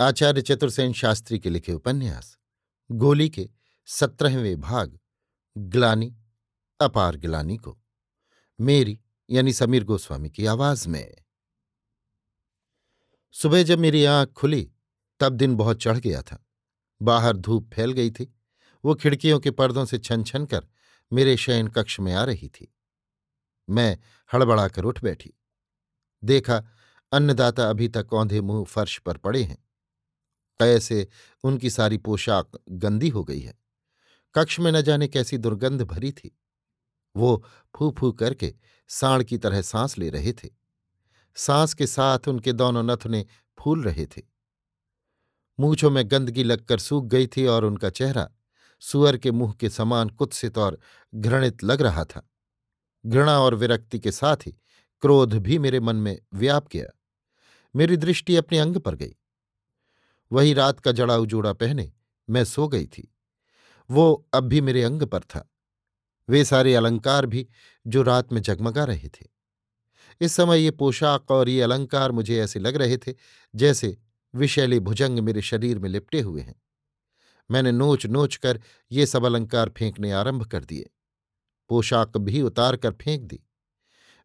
आचार्य चतुर्सेन शास्त्री के लिखे उपन्यास, गोली के सत्रहवें भाग, ग्लानी, अपार ग्लानी को। मेरी, यानी समीर गोस्वामी की आवाज़ में। सुबह जब मेरी आँख खुली, तब दिन बहुत चढ़ गया था। बाहर धूप फैल गई थी। वो खिड़कियों के पर्दों से छन छन कर मेरे शयन कक्ष में आ रही थी। मैं हड़बड़ाकर उठ बैठी। देखा, अन्नदाता अभी तक औंधे मुँह फर्श पर पड़े हैं। कैसे उनकी सारी पोशाक गंदी हो गई है। कक्ष में न जाने कैसी दुर्गंध भरी थी। वो फू फू करके साण की तरह सांस ले रहे थे। सांस के साथ उनके दोनों नथने फूल रहे थे। मूछों में गंदगी लगकर सूख गई थी और उनका चेहरा सुअर के मुँह के समान कुत्सित और घृणित लग रहा था। घृणा और विरक्ति के साथ ही क्रोध भी मेरे मन में व्याप गया। मेरी दृष्टि अपने अंग पर गई। वही रात का जड़ा उजोड़ा पहने मैं सो गई थी। वो अब भी मेरे अंग पर था। वे सारे अलंकार भी जो रात में जगमगा रहे थे। इस समय ये पोशाक और ये अलंकार मुझे ऐसे लग रहे थे जैसे विशैली भुजंग मेरे शरीर में लिपटे हुए हैं। मैंने नोच नोच कर ये सब अलंकार फेंकने आरंभ कर दिए। पोशाक भी उतार कर फेंक दी।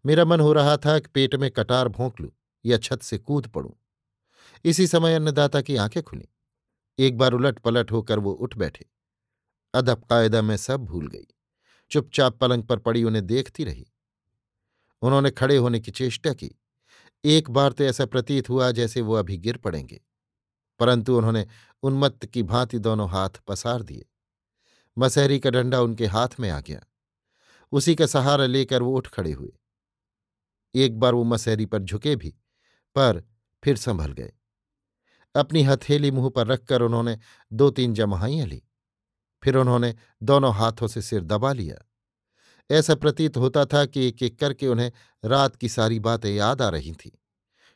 मेरा मन हो रहा था कि पेट में कटार भोंक लूँ या छत से कूद पड़ूं। इसी समय अन्नदाता की आँखें खुली। एक बार उलट पलट होकर वो उठ बैठे। अदब कायदा में सब भूल गई। चुपचाप पलंग पर पड़ी उन्हें देखती रही। उन्होंने खड़े होने की चेष्टा की। एक बार तो ऐसा प्रतीत हुआ जैसे वो अभी गिर पड़ेंगे। परंतु उन्होंने उन्मत्त की भांति दोनों हाथ पसार दिए। मसहरी का डंडा उनके हाथ में आ गया। उसी का सहारा लेकर वो उठ खड़े हुए। एक बार वो मसहरी पर झुके भी, पर फिर संभल गए। अपनी हथेली मुँह पर रखकर उन्होंने दो तीन जमहाइयाँ ली। फिर उन्होंने दोनों हाथों से सिर दबा लिया। ऐसा प्रतीत होता था कि एक एक करके उन्हें रात की सारी बातें याद आ रही थीं।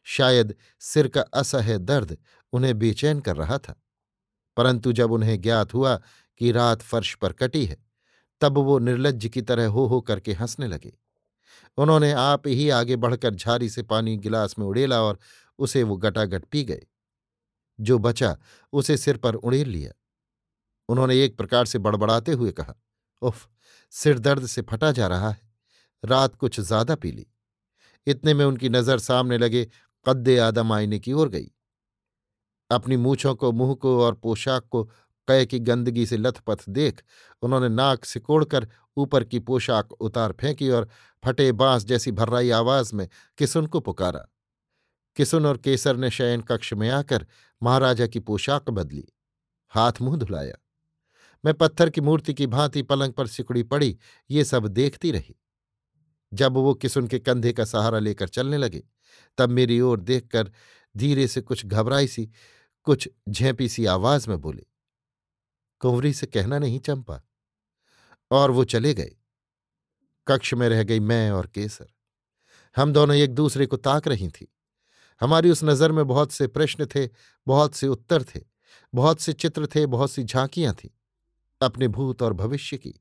शायद सिर का असह्य दर्द उन्हें बेचैन कर रहा था। परंतु जब उन्हें ज्ञात हुआ कि रात फर्श पर कटी है, तब वो निर्लज्ज की तरह हो हो करके हंसने लगे। उन्होंने आप ही आगे बढ़कर झारी से पानी गिलास में उड़ेला और उसे वो गटागट पी गए। जो बचा, उसे सिर पर उड़ेल लिया। उन्होंने एक प्रकार से बड़बड़ाते हुए कहा, उफ, सिर दर्द से फटा जा रहा है। रात कुछ ज़्यादा पी ली। इतने में उनकी नज़र सामने लगे, कद्दे आदम आईने की ओर गई। अपनी मूछों को, मुँह को और पोशाक को कै की गंदगी से लथपथ देख, उन्होंने नाक सिकोड़कर ऊपर की पोशाक उतार फेंकी और फटे बाँस जैसी भर्राई आवाज़ में किसुन को पुकारा। किसुन और केसर ने शयन कक्ष में आकर महाराजा की पोशाक बदली, हाथ मुँह धुलाया। मैं पत्थर की मूर्ति की भांति पलंग पर सिकुड़ी पड़ी, ये सब देखती रही। जब वो किसुन के कंधे का सहारा लेकर चलने लगे, तब मेरी ओर देखकर धीरे से कुछ घबराई सी, कुछ झेंपी सी आवाज़ में बोले, कुंवरी से कहना नहीं चंपा। और वो चले गए। कक्ष में रह गई मैं और केसर। हम दोनों एक दूसरे को ताक रही थी। हमारी उस नज़र में बहुत से प्रश्न थे, बहुत से उत्तर थे, बहुत से चित्र थे, बहुत सी झांकियाँ थीं, अपने भूत और भविष्य की।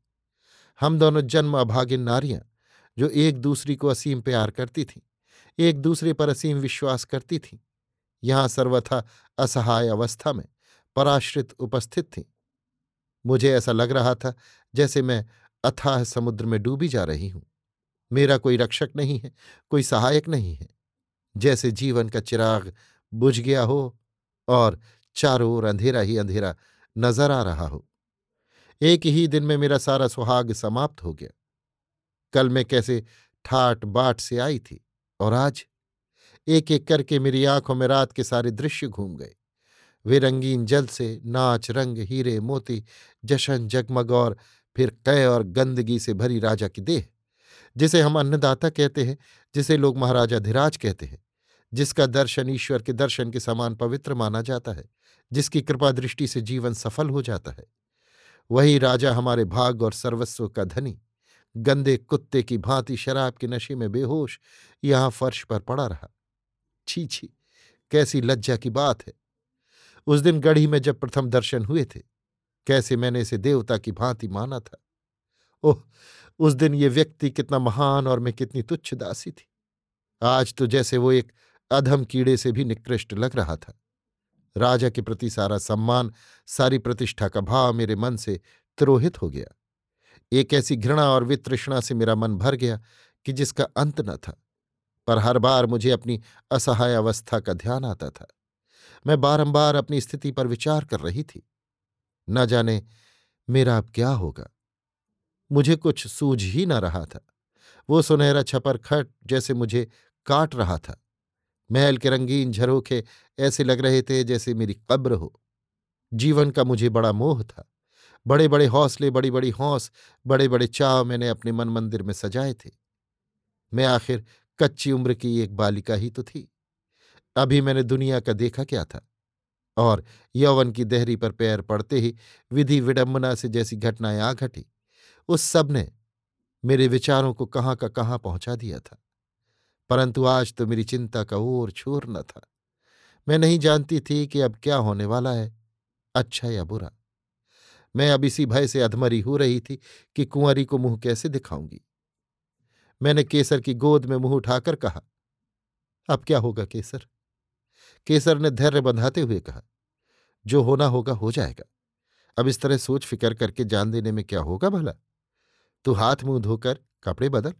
हम दोनों जन्म अभागिन नारियाँ, जो एक दूसरी को असीम प्यार करती थीं, एक दूसरे पर असीम विश्वास करती थीं। यहाँ सर्वथा असहाय अवस्था में पराश्रित उपस्थित थीं। मुझे ऐसा लग रहा था, जैसे मैं अथाह समुद्र में डूबी जा रही हूँ। मेरा कोई रक्षक नहीं है, कोई सहायक नहीं है। जैसे जीवन का चिराग बुझ गया हो और चारों ओर अंधेरा ही अंधेरा नज़र आ रहा हो। एक ही दिन में मेरा सारा सुहाग समाप्त हो गया। कल मैं कैसे ठाट बाट से आई थी और आज? एक एक करके मेरी आँखों में रात के सारे दृश्य घूम गए। वे रंगीन जल से नाच रंग, हीरे, मोती, जशन, जगमग और फिर कै और गंदगी से भरी राजा की देह। जिसे हम अन्नदाता कहते हैं, जिसे लोग महाराजा धीराज कहते हैं, जिसका दर्शन ईश्वर के दर्शन के समान पवित्र माना जाता है, जिसकी कृपा दृष्टि से जीवन सफल हो जाता है। वही राजा हमारे भाग और सर्वस्व का धनी, गंदे कुत्ते की भांति शराब के नशे में बेहोश यहाँ फर्श पर पड़ा रहा। छी छी, कैसी लज्जा की बात है। उस दिन गढ़ी में जब प्रथम दर्शन हुए थे, कैसे मैंने इसे देवता की भांति माना था। ओह, उस दिन ये व्यक्ति कितना महान और मैं कितनी तुच्छ दासी थी। आज तो जैसे वो एक अधम कीड़े से भी निकृष्ट लग रहा था। राजा के प्रति सारा सम्मान, सारी प्रतिष्ठा का भाव मेरे मन से त्रोहित हो गया। एक ऐसी घृणा और वितृष्णा से मेरा मन भर गया कि जिसका अंत न था, पर हर बार मुझे अपनी असहाय अवस्था का ध्यान आता था। मैं बारंबार अपनी स्थिति पर विचार कर रही थी। न जाने मेरा अब क्या होगा। मुझे कुछ सूझ ही न रहा था। वो सुनहरा छपर खट जैसे मुझे काट रहा था। महल के रंगीन झरोखे ऐसे लग रहे थे जैसे मेरी कब्र हो। जीवन का मुझे बड़ा मोह था। बड़े बड़े हौसले बड़ी बड़ी हौस बड़े बड़े चाव मैंने अपने मन मंदिर में सजाए थे। मैं आखिर कच्ची उम्र की एक बालिका ही तो थी। अभी मैंने दुनिया का देखा क्या था। और यौवन की देहरी पर पैर पड़ते ही विधि विडंबना से जैसी घटनाएँ आ घटी। उस सबने मेरे विचारों को कहाँ का कहाँ पहुँचा दिया था। परंतु आज तो मेरी चिंता का ओर छोर न था। मैं नहीं जानती थी कि अब क्या होने वाला है अच्छा या बुरा। मैं अब इसी भय से अधमरी हो रही थी कि कुंवरी को मुँह कैसे दिखाऊँगी। मैंने केसर की गोद में मुँह उठाकर कहा, अब क्या होगा केसर? केसर ने धैर्य बंधाते हुए कहा, जो होना होगा हो जाएगा। अब इस तरह सोच फिकर करके जान देने में क्या होगा भला? तू हाथ मुँह धोकर कपड़े बदल।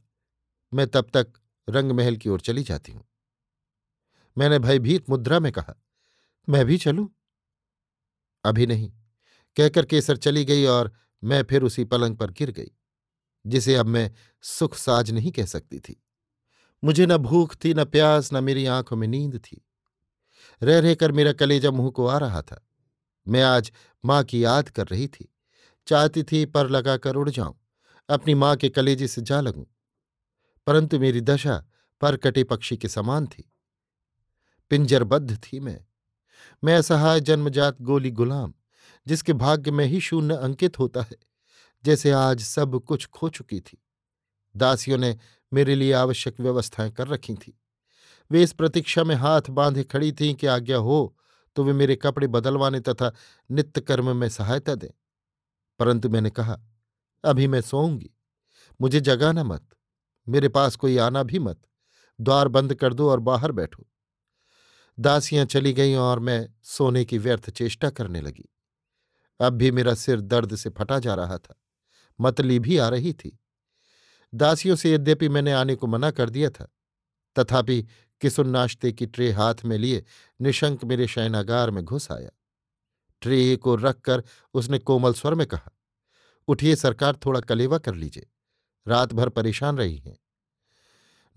मैं तब तक रंगमहल की ओर चली जाती हूँ। मैंने भयभीत मुद्रा में कहा, मैं भी चलूँ? अभी नहीं। कहकर केसर चली गई और मैं फिर उसी पलंग पर गिर गई, जिसे अब मैं सुख साज नहीं कह सकती थी। मुझे न भूख थी, न प्यास, न मेरी आँखों में नींद थी। रह रहकर मेरा कलेजा मुँह को आ रहा था। मैं आज माँ की याद कर रही थी। चाहती थी पर लगाकर उड़ जाऊँ। अपनी माँ के कलेजे से जा लगूं। परंतु मेरी दशा पर कटे पक्षी के समान थी। पिंजरबद्ध थी मैं। मैं असहाय जन्मजात गोली गुलाम, जिसके भाग्य में ही शून्य अंकित होता है, जैसे आज सब कुछ खो चुकी थी। दासियों ने मेरे लिए आवश्यक व्यवस्थाएँ कर रखी थी। वे इस प्रतीक्षा में हाथ बांधे खड़ी थीं कि आज्ञा हो तो वे मेरे कपड़े बदलवाने तथा नित्य कर्म में सहायता दें। परंतु मैंने कहा अभी मैं सोऊँगी। मुझे जगाना मत। मेरे पास कोई आना भी मत। द्वार बंद कर दो और बाहर बैठो। दासियाँ चली गईं और मैं सोने की व्यर्थ चेष्टा करने लगी। अब भी मेरा सिर दर्द से फटा जा रहा था। मतली भी आ रही थी। दासियों से यद्यपि मैंने आने को मना कर दिया था, तथापि किसुन नाश्ते की ट्रे हाथ में लिए निशंक मेरे शयनागार में घुस आया। ट्रे को रखकर उसने कोमल स्वर में कहा उठिए सरकार थोड़ा कलेवा कर लीजिए। रात भर परेशान रही हैं।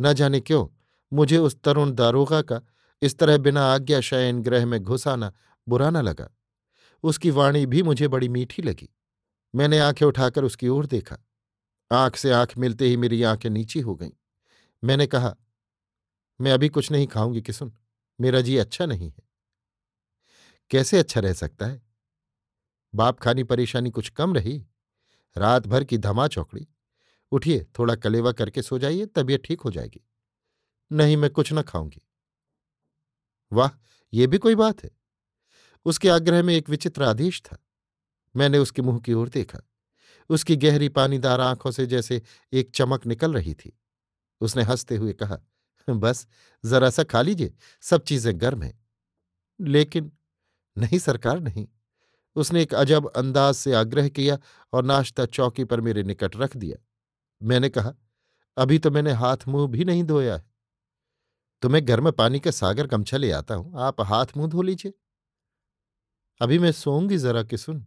न जाने क्यों, मुझे उस तरुण दारोगा का इस तरह बिना आज्ञा शयन ग्रह में घुसाना बुरा न लगा। उसकी वाणी भी मुझे बड़ी मीठी लगी। मैंने आँखें उठाकर उसकी ओर देखा। आँख से आँख मिलते ही मेरी आँखें नीची हो गईं। मैंने कहा, मैं अभी कुछ नहीं खाऊँगी कि सुन, मेरा जी अच्छा नहीं है। कैसे अच्छा रह सकता है? बाप खानी परेशानी कुछ कम रही? रात भर की धमा चौकड़ी। उठिए, थोड़ा कलेवा करके सो जाइए, तबीयत ठीक हो जाएगी। नहीं, मैं कुछ न खाऊँगी। वाह, ये भी कोई बात है। उसके आग्रह में एक विचित्र आदेश था। मैंने उसके मुँह की ओर देखा। उसकी गहरी पानीदार आँखों से जैसे एक चमक निकल रही थी। उसने हँसते हुए कहा, बस, जरा सा खा लीजिए, सब चीज़ें गर्म हैं। लेकिन, नहीं, सरकार नहीं। उसने एक अजब अंदाज से आग्रह किया और नाश्ता चौकी पर मेरे निकट रख दिया। मैंने कहा, अभी तो मैंने हाथ मुँह भी नहीं धोया है। तुम्हें गर्म पानी का सागर गमछा ले आता हूँ, आप हाथ मुँह धो लीजिए। अभी मैं सोऊँगी जरा कि सुन।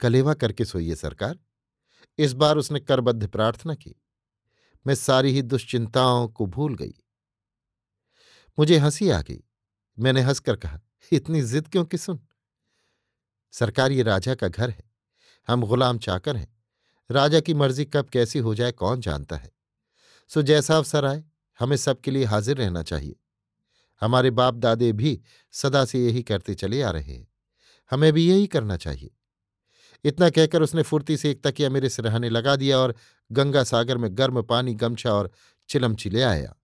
कलेवा करके सोइए सरकार। इस बार उसने करबद्ध प्रार्थना की। मैं सारी ही दुश्चिंताओं को भूल गई। मुझे हँसी आ गई। मैंने हंसकर कहा, इतनी जिद क्यों कि सुन? सरकार ये राजा का घर है। हम गुलाम चाकर हैं। राजा की मर्ज़ी कब कैसी हो जाए कौन जानता है। सो जैसा अवसर आए, हमें सबके लिए हाजिर रहना चाहिए। हमारे बाप दादे भी सदा से यही करते चले आ रहे हैं। हमें भी यही करना चाहिए। इतना कहकर उसने फुर्ती से एक तकिया मेरे सिरहाने लगा दिया और गंगा सागर में गर्म पानी, गमछा और चिलमची ले आया।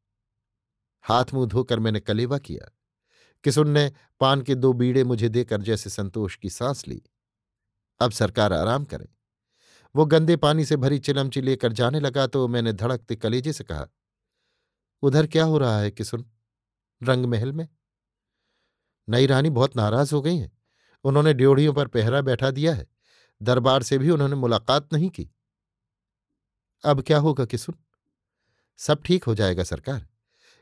हाथ मुँह धोकर मैंने कलेवा किया। किसुन ने पान के दो बीड़े मुझे देकर जैसे संतोष की सांस ली। अब सरकार आराम करें। वो गंदे पानी से भरी चिलमची लेकर जाने लगा तो मैंने धड़कते कलेजे से कहा, उधर क्या हो रहा है किसुन रंग महल में? नई रानी बहुत नाराज़ हो गई हैं। उन्होंने ड्योढ़ियों पर पहरा बैठा दिया है। दरबार से भी उन्होंने मुलाकात नहीं की। अब क्या होगा किसुन सब ठीक हो जाएगा सरकार।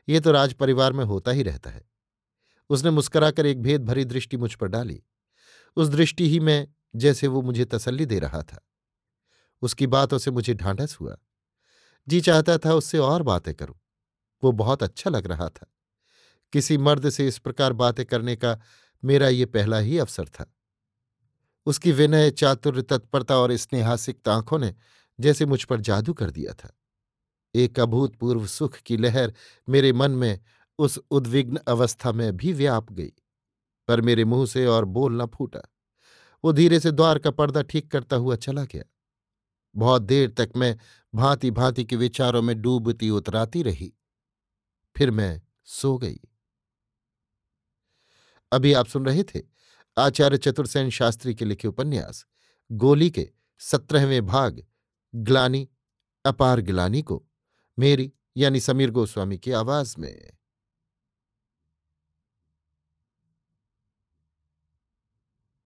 ये तो राज परिवार में होता ही रहता है। उसने मुस्कराकर एक भेद भरी दृष्टि मुझ पर डाली। उस दृष्टि ही में जैसे वो मुझे तसल्ली दे रहा था। उसकी बातों से मुझे ढांढस हुआ। जी चाहता था उससे और बातें करूँ। वो बहुत अच्छा लग रहा था। किसी मर्द से इस प्रकार बातें करने का मेरा ये पहला ही अवसर था। उसकी विनय, चातुर्य, तत्परता और स्नेहासिक आँखों ने जैसे मुझ पर जादू कर दिया था। एक अभूतपूर्व सुख की लहर मेरे मन में उस उद्विग्न अवस्था में भी व्याप गई, पर मेरे मुँह से और बोल न फूटा। वो धीरे से द्वार का पर्दा ठीक करता हुआ चला गया। बहुत देर तक मैं भांति भांति के विचारों में डूबती उतराती रही। फिर मैं सो गई। अभी आप सुन रहे थे आचार्य चतुर्सेन शास्त्री के लिखे उपन्यास, गोली के सत्रहवें भाग, ग्लानी, अपार गिलानी को, मेरी यानी समीर गोस्वामी की आवाज़ में।